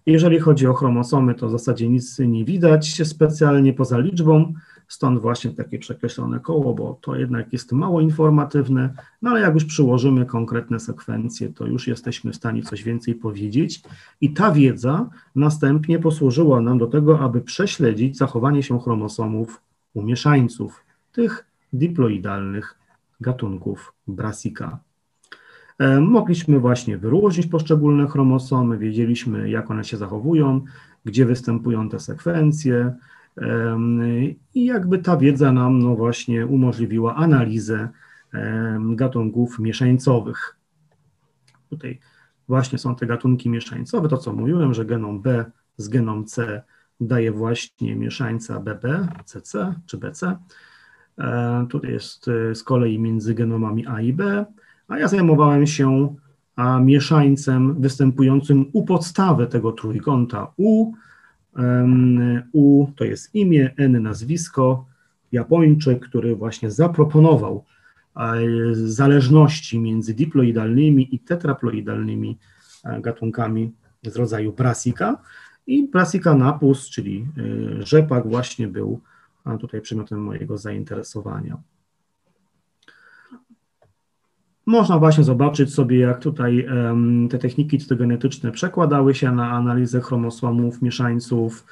Jeżeli chodzi o chromosomy, to w zasadzie nic nie widać specjalnie poza liczbą, stąd właśnie takie przekreślone koło, bo to jednak jest mało informatywne, no ale jak już przyłożymy konkretne sekwencje, to już jesteśmy w stanie coś więcej powiedzieć i ta wiedza następnie posłużyła nam do tego, aby prześledzić zachowanie się chromosomów u mieszańców, tych diploidalnych gatunków Brassica. E, mogliśmy właśnie wyróżnić poszczególne chromosomy, wiedzieliśmy, jak one się zachowują, gdzie występują te sekwencje i jakby ta wiedza nam no właśnie umożliwiła analizę gatunków mieszańcowych. Tutaj właśnie są te gatunki mieszańcowe, to co mówiłem, że genom B z genom C daje właśnie mieszańca BB, CC czy BC. E, tutaj jest e, z kolei między genomami A i B a ja zajmowałem się mieszańcem występującym u podstawy tego trójkąta U. U to jest imię, N nazwisko, Japończyk, który właśnie zaproponował zależności między diploidalnymi i tetraploidalnymi e, gatunkami z rodzaju Brassica i Brassica napus, czyli e, rzepak właśnie był tutaj przedmiotem mojego zainteresowania. Można właśnie zobaczyć sobie, jak tutaj te techniki cytogenetyczne przekładały się na analizę chromosomów, mieszańców.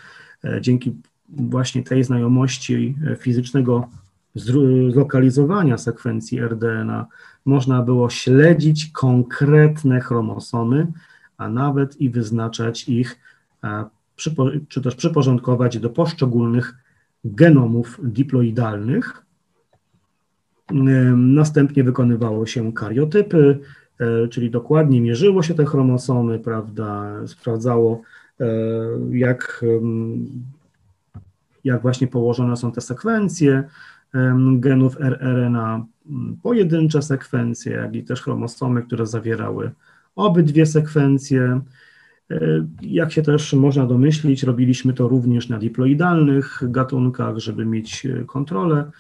E, dzięki właśnie tej znajomości fizycznego zlokalizowania sekwencji RDNA można było śledzić konkretne chromosomy, a nawet i wyznaczać ich, czy też przyporządkować do poszczególnych genomów diploidalnych. Następnie wykonywało się kariotypy, e, czyli dokładnie mierzyło się te chromosomy, prawda, sprawdzało, e, jak, jak właśnie położone są te sekwencje, genów rRNA, pojedyncze sekwencje, jak i też chromosomy, które zawierały obydwie sekwencje. E, jak się też można domyślić, robiliśmy to również na diploidalnych gatunkach, żeby mieć e, kontrolę.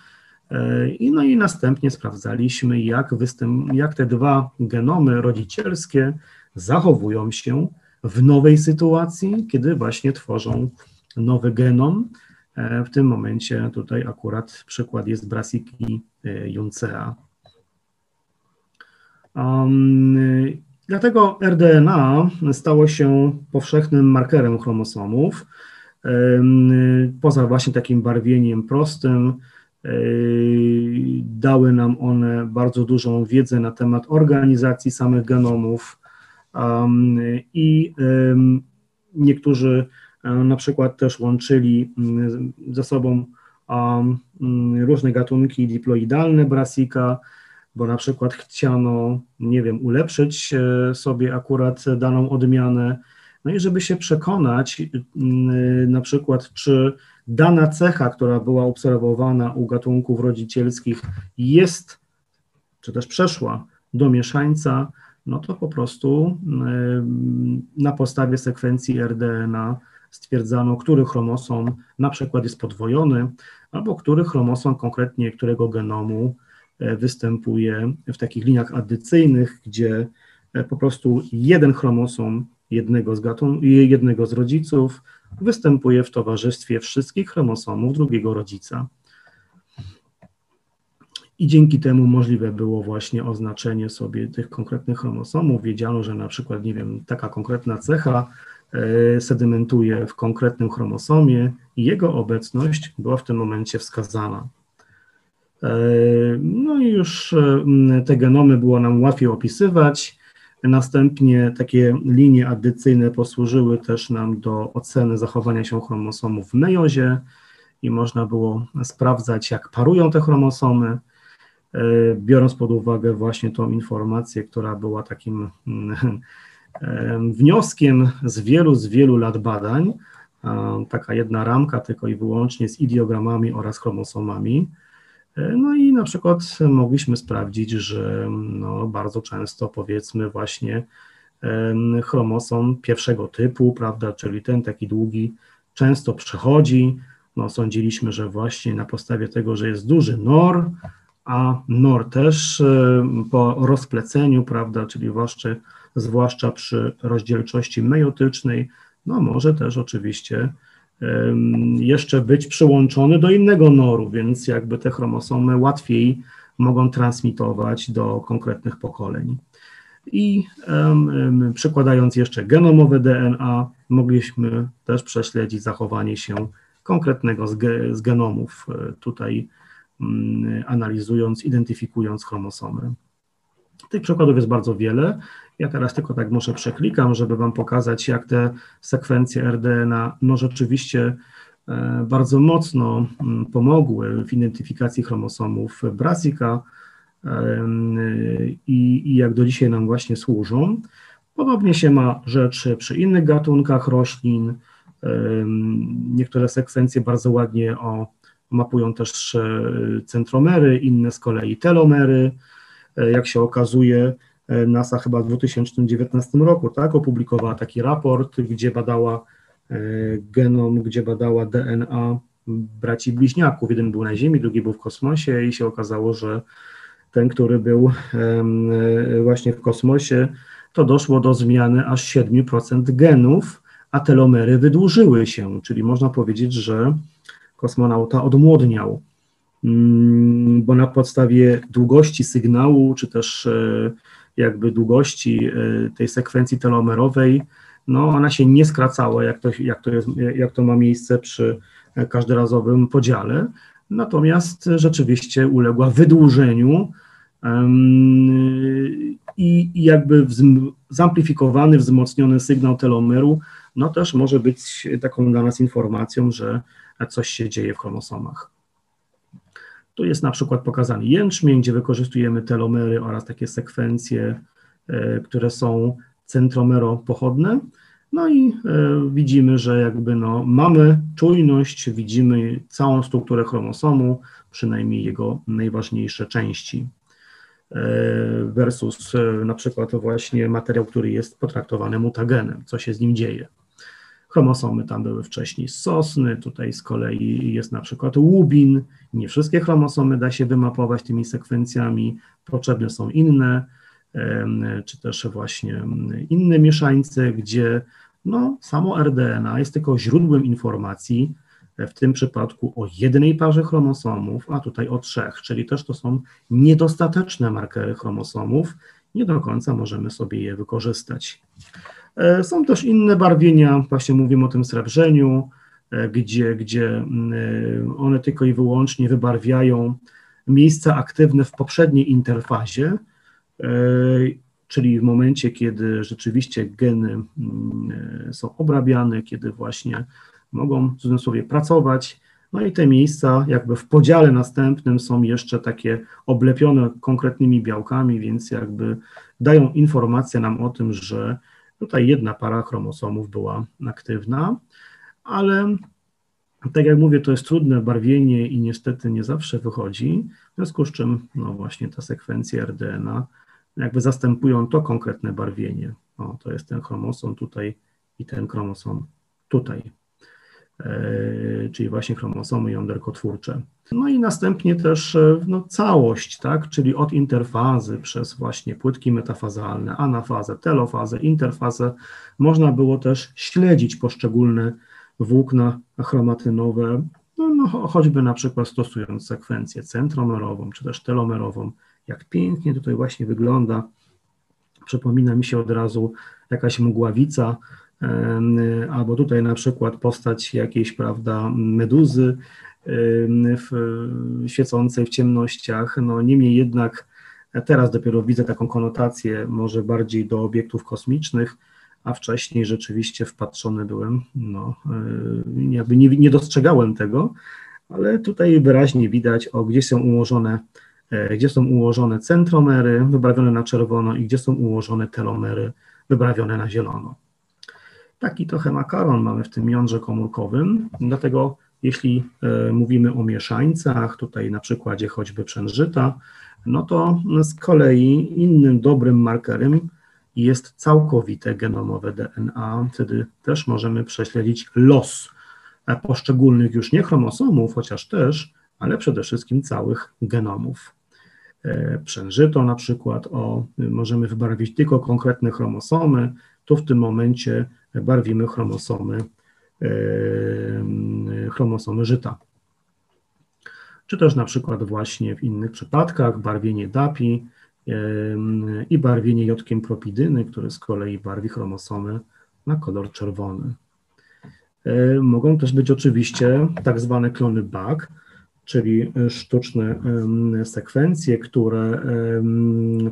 E, I no i następnie sprawdzaliśmy, jak, występ, jak te dwa genomy rodzicielskie zachowują się w nowej sytuacji, kiedy właśnie tworzą nowy genom. E, w tym momencie tutaj akurat przykład jest Brasiki e, Juncea. Um, dlatego RDNA stało się powszechnym markerem chromosomów. Um, poza właśnie takim barwieniem prostym, e, dały nam one bardzo dużą wiedzę na temat organizacji samych genomów i niektórzy E, na przykład też łączyli ze sobą różne gatunki diploidalne brasika, bo na przykład chciano, nie wiem, ulepszyć e, sobie akurat daną odmianę, no i żeby się przekonać, na przykład, czy dana cecha, która była obserwowana u gatunków rodzicielskich, jest, czy też przeszła do mieszańca, no to po prostu na podstawie sekwencji RDNA stwierdzano, który chromosom na przykład jest podwojony, albo który chromosom konkretnie którego genomu e, występuje w takich liniach addycyjnych, gdzie e, po prostu jeden chromosom jednego z, gatun- jednego z rodziców występuje w towarzystwie wszystkich chromosomów drugiego rodzica. I dzięki temu możliwe było właśnie oznaczenie sobie tych konkretnych chromosomów. Wiedziano, że na przykład, nie wiem, taka konkretna cecha E, sedymentuje w konkretnym chromosomie i jego obecność była w tym momencie wskazana. E, no i już e, te genomy było nam łatwiej opisywać. Następnie takie linie addycyjne posłużyły też nam do oceny zachowania się chromosomów w mejozie i można było sprawdzać, jak parują te chromosomy, biorąc pod uwagę właśnie tą informację, która była takim Wnioskiem z wielu, z wielu lat badań, taka jedna ramka tylko i wyłącznie z ideogramami oraz chromosomami, e, no i na przykład mogliśmy sprawdzić, że no bardzo często powiedzmy właśnie chromosom pierwszego typu, prawda, czyli ten taki długi, często przechodzi. No, sądziliśmy, że właśnie na podstawie tego, że jest duży NOR, a NOR też po rozpleceniu, prawda, czyli właśnie zwłaszcza przy rozdzielczości mejotycznej, no może też oczywiście jeszcze być przyłączony do innego noru, więc jakby te chromosomy łatwiej mogą transmitować do konkretnych pokoleń. I um, przykładając jeszcze genomowe DNA, mogliśmy też prześledzić zachowanie się konkretnego z, ge, z genomów, e, tutaj analizując, identyfikując chromosomy. Tych przykładów jest bardzo wiele. Ja teraz tylko tak może przeklikam, żeby Wam pokazać, jak te sekwencje RDNA no rzeczywiście e, bardzo mocno mm, pomogły w identyfikacji chromosomów Brassica i, i jak do dzisiaj nam właśnie służą. Podobnie się ma rzecz przy innych gatunkach roślin. Niektóre sekwencje bardzo ładnie o, mapują też e, centromery, inne z kolei telomery. jak się okazuje, NASA chyba w 2019 roku, tak, opublikowała taki raport, gdzie badała genom, gdzie badała DNA braci bliźniaków. Jeden był na Ziemi, drugi był w kosmosie i się okazało, że ten, który był właśnie w kosmosie, to doszło do zmiany aż 7% genów, a telomery wydłużyły się, czyli można powiedzieć, że kosmonauta odmłodniał, mm, bo na podstawie długości sygnału, czy też e, jakby długości e, tej sekwencji telomerowej, no ona się nie skracała, jak to, jak to, jest, jak to ma miejsce przy każdorazowym podziale, natomiast rzeczywiście uległa wydłużeniu i jakby zamplifikowany, wzmocniony sygnał telomeru, no też może być taką dla nas informacją, że coś się dzieje w chromosomach. Tu jest na przykład pokazany jęczmień, gdzie wykorzystujemy telomery oraz takie sekwencje, e, które są centromeropochodne. No i e, widzimy, że jakby no, mamy czujność, widzimy całą strukturę chromosomu, przynajmniej jego najważniejsze części. E, versus na przykład właśnie materiał, który jest potraktowany mutagenem, co się z nim dzieje. Chromosomy tam były wcześniej sosny, tutaj z kolei jest na przykład łubin. Nie wszystkie chromosomy da się wymapować tymi sekwencjami, potrzebne są inne, czy też właśnie inne mieszańce, gdzie no, samo RDNA jest tylko źródłem informacji, w tym przypadku o jednej parze chromosomów, a tutaj o trzech, czyli też to są niedostateczne markery chromosomów, nie do końca możemy sobie je wykorzystać. E, są też inne barwienia, właśnie mówimy o tym srebrzeniu, e, gdzie, gdzie mm, e, one tylko i wyłącznie wybarwiają miejsca aktywne w poprzedniej interfazie, czyli w momencie, kiedy rzeczywiście geny mm, są obrabiane, kiedy właśnie mogą w cudzysłowie pracować. No i te miejsca jakby w podziale następnym są jeszcze takie oblepione konkretnymi białkami, więc jakby dają informację nam o tym, że tutaj jedna para chromosomów była aktywna, ale tak jak mówię, to jest trudne barwienie i niestety nie zawsze wychodzi, w związku z czym no właśnie te sekwencje RDNA jakby zastępują to konkretne barwienie. O, to jest ten chromosom tutaj i ten chromosom tutaj. E, czyli właśnie chromosomy jąderkotwórcze. No i następnie też e, no, całość, tak, czyli od interfazy przez właśnie płytki metafazalne, anafazę, telofazę, interfazę, można było też śledzić poszczególne włókna chromatynowe, no, no, choćby na przykład stosując sekwencję centromerową czy też telomerową, jak pięknie tutaj właśnie wygląda. Przypomina mi się od razu jakaś mgławica, albo tutaj na przykład postać jakiejś, prawda, meduzy w, świecącej w ciemnościach. No niemniej jednak teraz dopiero widzę taką konotację może bardziej do obiektów kosmicznych, a wcześniej rzeczywiście wpatrzony byłem, no jakby nie, nie dostrzegałem tego, ale tutaj wyraźnie widać, o gdzie są ułożone e, gdzie są ułożone centromery wybrawione na czerwono i gdzie są ułożone telomery wybrawione na zielono. Taki trochę makaron mamy w tym jądrze komórkowym, dlatego jeśli e, mówimy o mieszańcach, tutaj na przykładzie choćby przężyta, no to z kolei innym dobrym markerem jest całkowite genomowe DNA. Wtedy też możemy prześledzić los poszczególnych już nie chromosomów, chociaż też, ale przede wszystkim całych genomów. E, przężyto na przykład, o, możemy wybarwić tylko konkretne chromosomy, tu w tym momencie barwimy chromosomy, chromosomy żyta. Czy też na przykład właśnie w innych przypadkach barwienie DAPI i barwienie jodkiem propidyny, które z kolei barwi chromosomy na kolor czerwony. Mogą też być oczywiście tak zwane klony BAC, czyli sztuczne sekwencje, które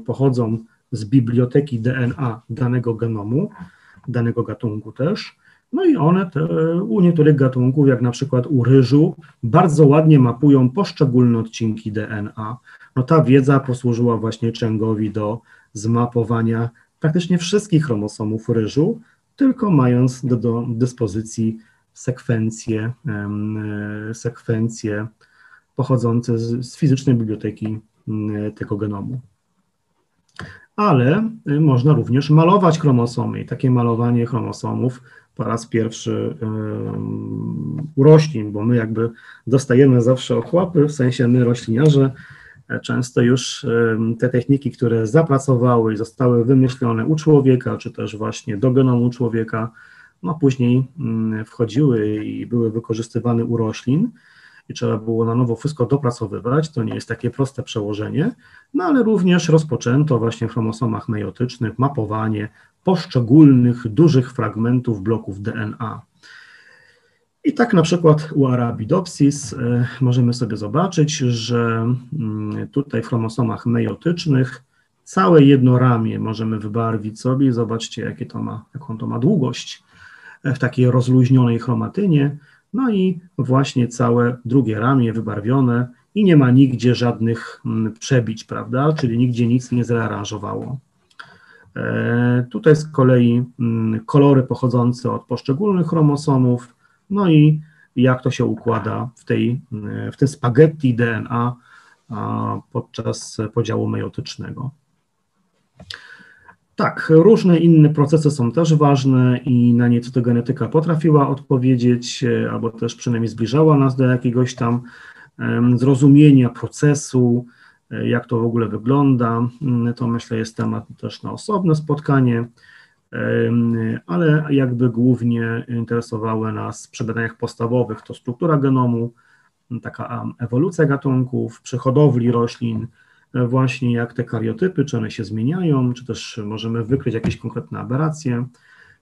pochodzą z biblioteki DNA danego genomu, danego gatunku też. No i one te, u niektórych gatunków, jak na przykład u ryżu, bardzo ładnie mapują poszczególne odcinki DNA. No ta wiedza posłużyła właśnie Chengowi do zmapowania praktycznie wszystkich chromosomów ryżu, tylko mając do, do dyspozycji sekwencje, sekwencje pochodzące z, z fizycznej biblioteki tego genomu. Ale można również malować chromosomy i takie malowanie chromosomów po raz pierwszy u roślin, bo my jakby dostajemy zawsze ochłapy, w sensie my rośliniarze, e, często już te techniki, które zapracowały i zostały wymyślone u człowieka, czy też właśnie do genomu człowieka, no później mm, wchodziły i były wykorzystywane u roślin i trzeba było na nowo wszystko dopracowywać, to nie jest takie proste przełożenie, no ale również rozpoczęto właśnie w chromosomach meiotycznych mapowanie poszczególnych dużych fragmentów bloków DNA. I tak na przykład u Arabidopsis e, możemy sobie zobaczyć, że mm, tutaj w chromosomach meiotycznych całe jedno ramię możemy wybarwić sobie zobaczcie, jakie to ma, jaką to ma długość w takiej rozluźnionej chromatynie. No i właśnie całe drugie ramię wybarwione i nie ma nigdzie żadnych mm, przebić, prawda? Czyli nigdzie nic nie zrearanżowało. E, tutaj z kolei mm, kolory pochodzące od poszczególnych chromosomów, no i jak to się układa w, tej, mm, w tym spaghetti DNA podczas podziału meiotycznego. Tak, różne inne procesy są też ważne i na nie cytogenetyka potrafiła odpowiedzieć, e, albo też przynajmniej zbliżała nas do jakiegoś tam zrozumienia procesu, e, jak to w ogóle wygląda. Mm, to myślę jest temat też na osobne spotkanie, ale jakby głównie interesowały nas przy badaniach podstawowych to struktura genomu, taka ewolucja gatunków, przy hodowli roślin, właśnie jak te kariotypy, czy one się zmieniają, czy też możemy wykryć jakieś konkretne aberracje.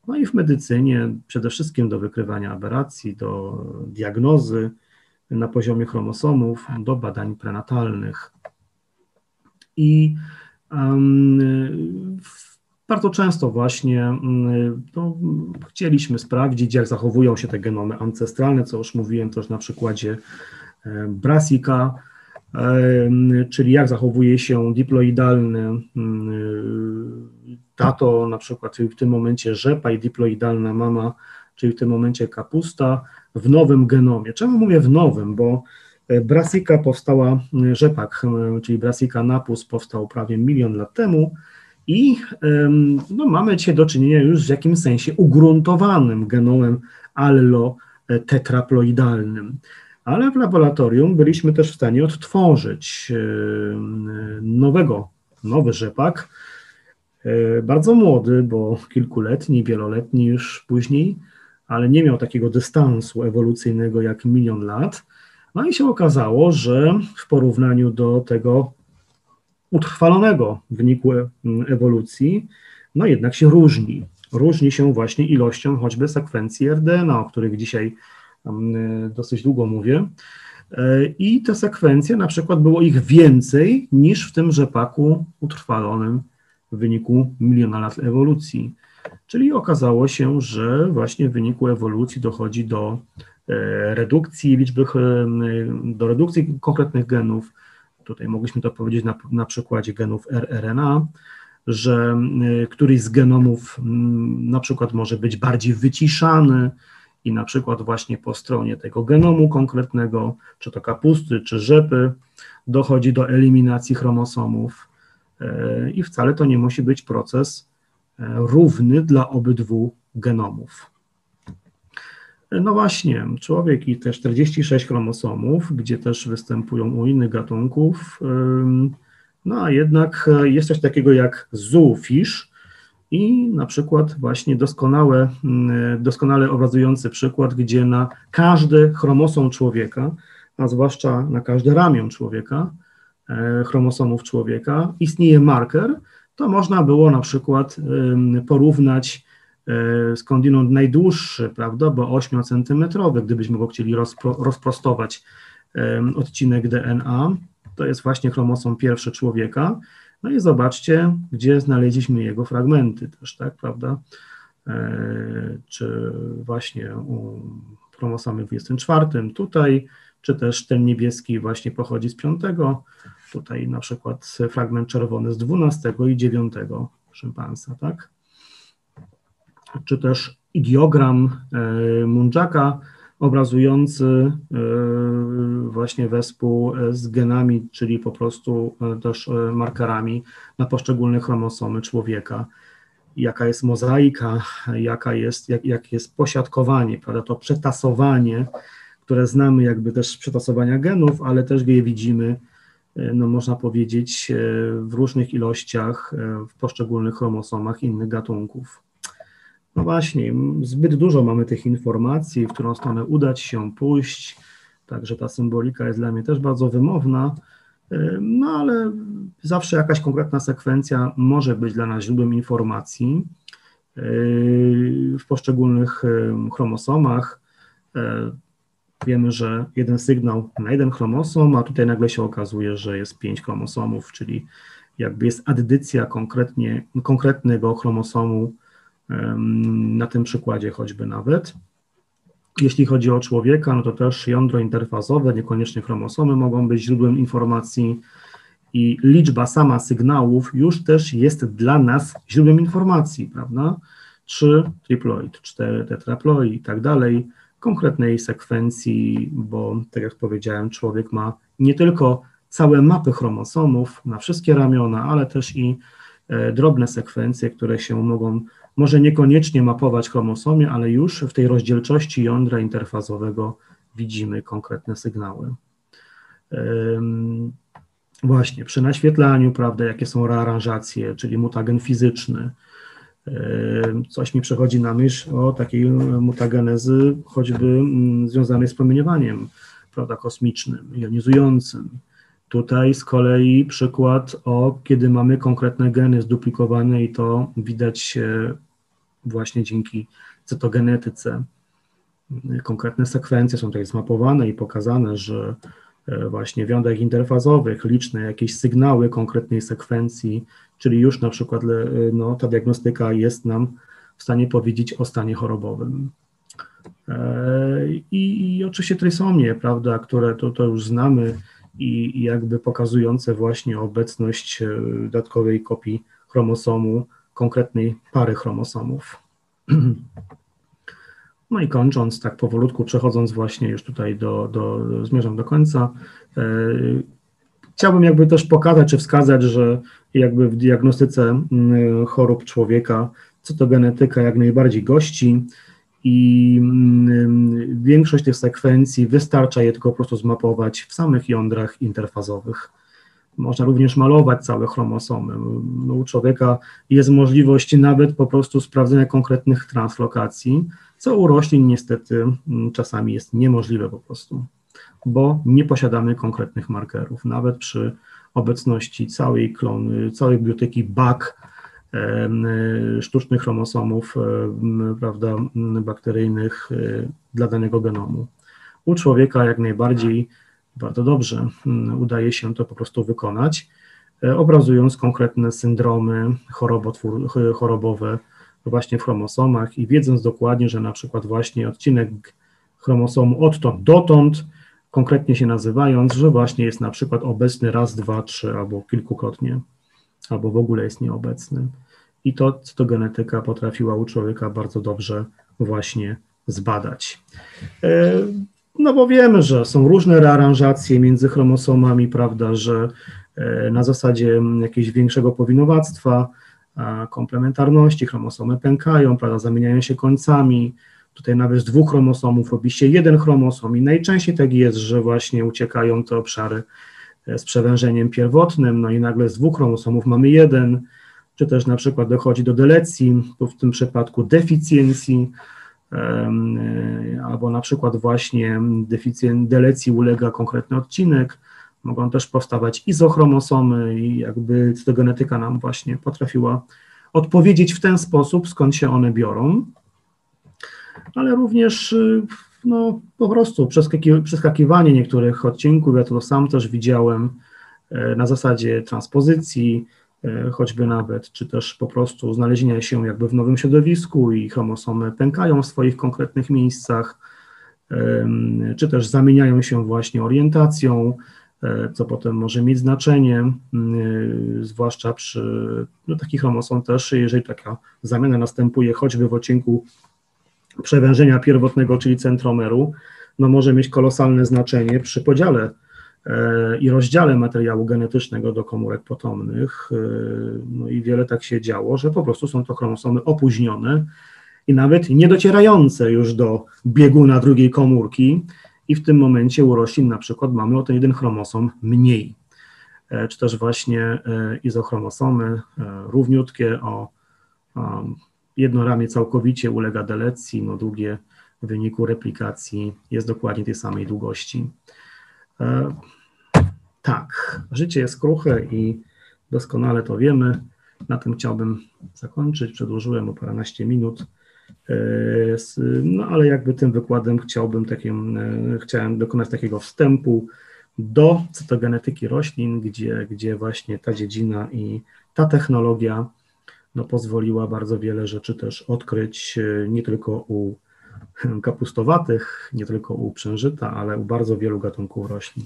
No i w medycynie przede wszystkim do wykrywania aberracji, do diagnozy na poziomie chromosomów, do badań prenatalnych. I um, bardzo często właśnie to chcieliśmy sprawdzić, jak zachowują się te genomy ancestralne, co już mówiłem też na przykładzie um, Brasika, czyli jak zachowuje się diploidalny mm, tato, na przykład, czyli w tym momencie rzepa i diploidalna mama, czyli w tym momencie kapusta w nowym genomie. Czemu mówię w nowym? Bo e, Brassica powstała, rzepak, czyli Brassica napus powstał prawie milion lat temu i no, mamy dzisiaj do czynienia już w jakimś sensie ugruntowanym genomem allo-tetraploidalnym ale w laboratorium byliśmy też w stanie odtworzyć e, nowego, nowy rzepak, e, bardzo młody, bo kilkuletni, wieloletni już później, ale nie miał takiego dystansu ewolucyjnego jak milion lat. No i się okazało, że w porównaniu do tego utrwalonego wyniku ewolucji, no jednak się różni. Różni się właśnie ilością choćby sekwencji RDNA, o których dzisiaj dosyć długo mówię. Y, I te sekwencje, na przykład było ich więcej niż w tym rzepaku utrwalonym w wyniku miliona lat ewolucji. Czyli okazało się, że właśnie w wyniku ewolucji dochodzi do e, redukcji liczby, do redukcji konkretnych genów. Tutaj mogliśmy to powiedzieć na, na przykładzie genów rRNA, że e, któryś z genomów na przykład może być bardziej wyciszany, i na przykład właśnie po stronie tego genomu konkretnego, czy to kapusty, czy rzepy, dochodzi do eliminacji chromosomów e, i wcale to nie musi być proces e, równy dla obydwu genomów. No właśnie, człowiek i te 46 chromosomów, gdzie też występują u innych gatunków, no a jednak jest coś takiego jak zoofish, i na przykład właśnie doskonałe, mm, doskonale obrazujący przykład, gdzie na każdy chromosom człowieka, a zwłaszcza na każde ramię człowieka, e, chromosomów człowieka, istnieje marker, to można było na przykład porównać e, skądinąd najdłuższy, prawda, bo 8-centymetrowy, gdybyśmy go chcieli rozpro, rozprostować odcinek DNA, to jest właśnie chromosom pierwszy człowieka, no i zobaczcie, gdzie znaleźliśmy jego fragmenty też, tak, prawda? E, czy właśnie u chromosomie 24 tutaj, czy też ten niebieski właśnie pochodzi z 5, tutaj na przykład fragment czerwony z 12 i 9 szympansa, tak? Czy też idiogram e, Mundżaka obrazujący e, właśnie wespół z genami, czyli po prostu też markerami na poszczególne chromosomy człowieka. Jaka jest mozaika, jaka jest, jak, jak jest posiadkowanie, prawda, to przetasowanie, które znamy jakby też z przetasowania genów, ale też je widzimy E, no można powiedzieć, e, w różnych ilościach e, w poszczególnych chromosomach innych gatunków. No właśnie, zbyt dużo mamy tych informacji, w którą stronę udać się pójść, także ta symbolika jest dla mnie też bardzo wymowna, no ale zawsze jakaś konkretna sekwencja może być dla nas źródłem informacji w poszczególnych chromosomach. Wiemy, że jeden sygnał na jeden chromosom, a tutaj nagle się okazuje, że jest pięć chromosomów, czyli jakby jest addycja konkretnie, konkretnego chromosomu na tym przykładzie choćby nawet. Jeśli chodzi o człowieka, no to też jądro interfazowe, niekoniecznie chromosomy mogą być źródłem informacji i liczba sama sygnałów już też jest dla nas źródłem informacji, prawda? 3 triploid, 4 tetraploid i tak dalej konkretnej sekwencji, bo tak jak powiedziałem, człowiek ma nie tylko całe mapy chromosomów na wszystkie ramiona, ale też i e, drobne sekwencje, które się mogą, może niekoniecznie mapować chromosomie, ale już w tej rozdzielczości jądra interfazowego widzimy konkretne sygnały. Właśnie, przy naświetlaniu, prawda, jakie są rearanżacje, czyli mutagen fizyczny, Coś mi przychodzi na myśl o takiej mutagenezy choćby mm, związanej z promieniowaniem prawda, kosmicznym, jonizującym. Tutaj z kolei przykład o, kiedy mamy konkretne geny zduplikowane i to widać właśnie dzięki cytogenetyce. Konkretne sekwencje są tutaj zmapowane i pokazane, że e, właśnie w jądrach interfazowych liczne jakieś sygnały konkretnej sekwencji czyli już na przykład no, ta diagnostyka jest nam w stanie powiedzieć o stanie chorobowym. E, I, i oczywiście trysomie, prawda, które to, to już znamy i, jakby pokazujące właśnie obecność e, dodatkowej kopii chromosomu, konkretnej pary chromosomów. No i kończąc, tak powolutku przechodząc właśnie już tutaj do, do zmierzam do końca, e, chciałbym jakby też pokazać czy wskazać, że jakby w diagnostyce mm, chorób człowieka cytogenetyka jak najbardziej gości i mm, większość tych sekwencji wystarcza je tylko po prostu zmapować w samych jądrach interfazowych. Można również malować całe chromosomy. No, u człowieka jest możliwość nawet po prostu sprawdzenia konkretnych translokacji, co u roślin niestety mm, czasami jest niemożliwe po prostu bo nie posiadamy konkretnych markerów. Nawet przy obecności całej klony, całej biblioteki BAC, sztucznych chromosomów prawda, bakteryjnych e, dla danego genomu. U człowieka jak najbardziej bardzo dobrze udaje się to po prostu wykonać, e, obrazując konkretne syndromy chorobowe właśnie w chromosomach i wiedząc dokładnie, że na przykład właśnie odcinek chromosomu odtąd dotąd konkretnie się nazywając, że właśnie jest na przykład obecny raz, dwa, trzy albo kilkukrotnie, albo w ogóle jest nieobecny. I to cytogenetyka potrafiła u człowieka bardzo dobrze właśnie zbadać. E, no bo wiemy, że są różne rearanżacje między chromosomami, prawda, że e, na zasadzie jakiegoś większego powinowactwa, komplementarności, chromosomy pękają, prawda, zamieniają się końcami, Tutaj nawet z dwóch chromosomów się jeden chromosom i najczęściej tak jest, że właśnie uciekają te obszary z przewężeniem pierwotnym, no i nagle z dwóch chromosomów mamy jeden, czy też na przykład dochodzi do delecji, w tym przypadku deficjencji, e, albo na przykład właśnie delecji ulega konkretny odcinek, mogą też powstawać izochromosomy i jakby cytogenetyka nam właśnie potrafiła odpowiedzieć w ten sposób, skąd się one biorą. Ale również y, no, po prostu przeskakiwanie niektórych odcinków. Ja to sam też widziałem e, na zasadzie transpozycji, e, choćby nawet, czy też po prostu znalezienia się jakby w nowym środowisku i chromosomy pękają w swoich konkretnych miejscach, czy też zamieniają się właśnie orientacją, e, co potem może mieć znaczenie, zwłaszcza przy no, takich chromosom też, jeżeli taka zamiana następuje choćby w odcinku przewężenia pierwotnego, czyli centromeru, no może mieć kolosalne znaczenie przy podziale e, i rozdziale materiału genetycznego do komórek potomnych. E, no i wiele tak się działo, że po prostu są to chromosomy opóźnione i nawet nie docierające już do bieguna drugiej komórki i w tym momencie u roślin na przykład mamy o ten jeden chromosom mniej. E, czy też właśnie izochromosomy równiutkie o jedno ramię całkowicie ulega delecji, no drugie w wyniku replikacji jest dokładnie tej samej długości. E, tak, życie jest kruche i doskonale to wiemy. Na tym chciałbym zakończyć. Przedłużyłem o paręnaście minut. E, no ale jakby tym wykładem chciałbym takim, e, chciałem dokonać takiego wstępu do cytogenetyki roślin, gdzie, gdzie właśnie ta dziedzina i ta technologia no, pozwoliła bardzo wiele rzeczy też odkryć, nie tylko u kapustowatych, nie tylko u przężyta, ale u bardzo wielu gatunków roślin.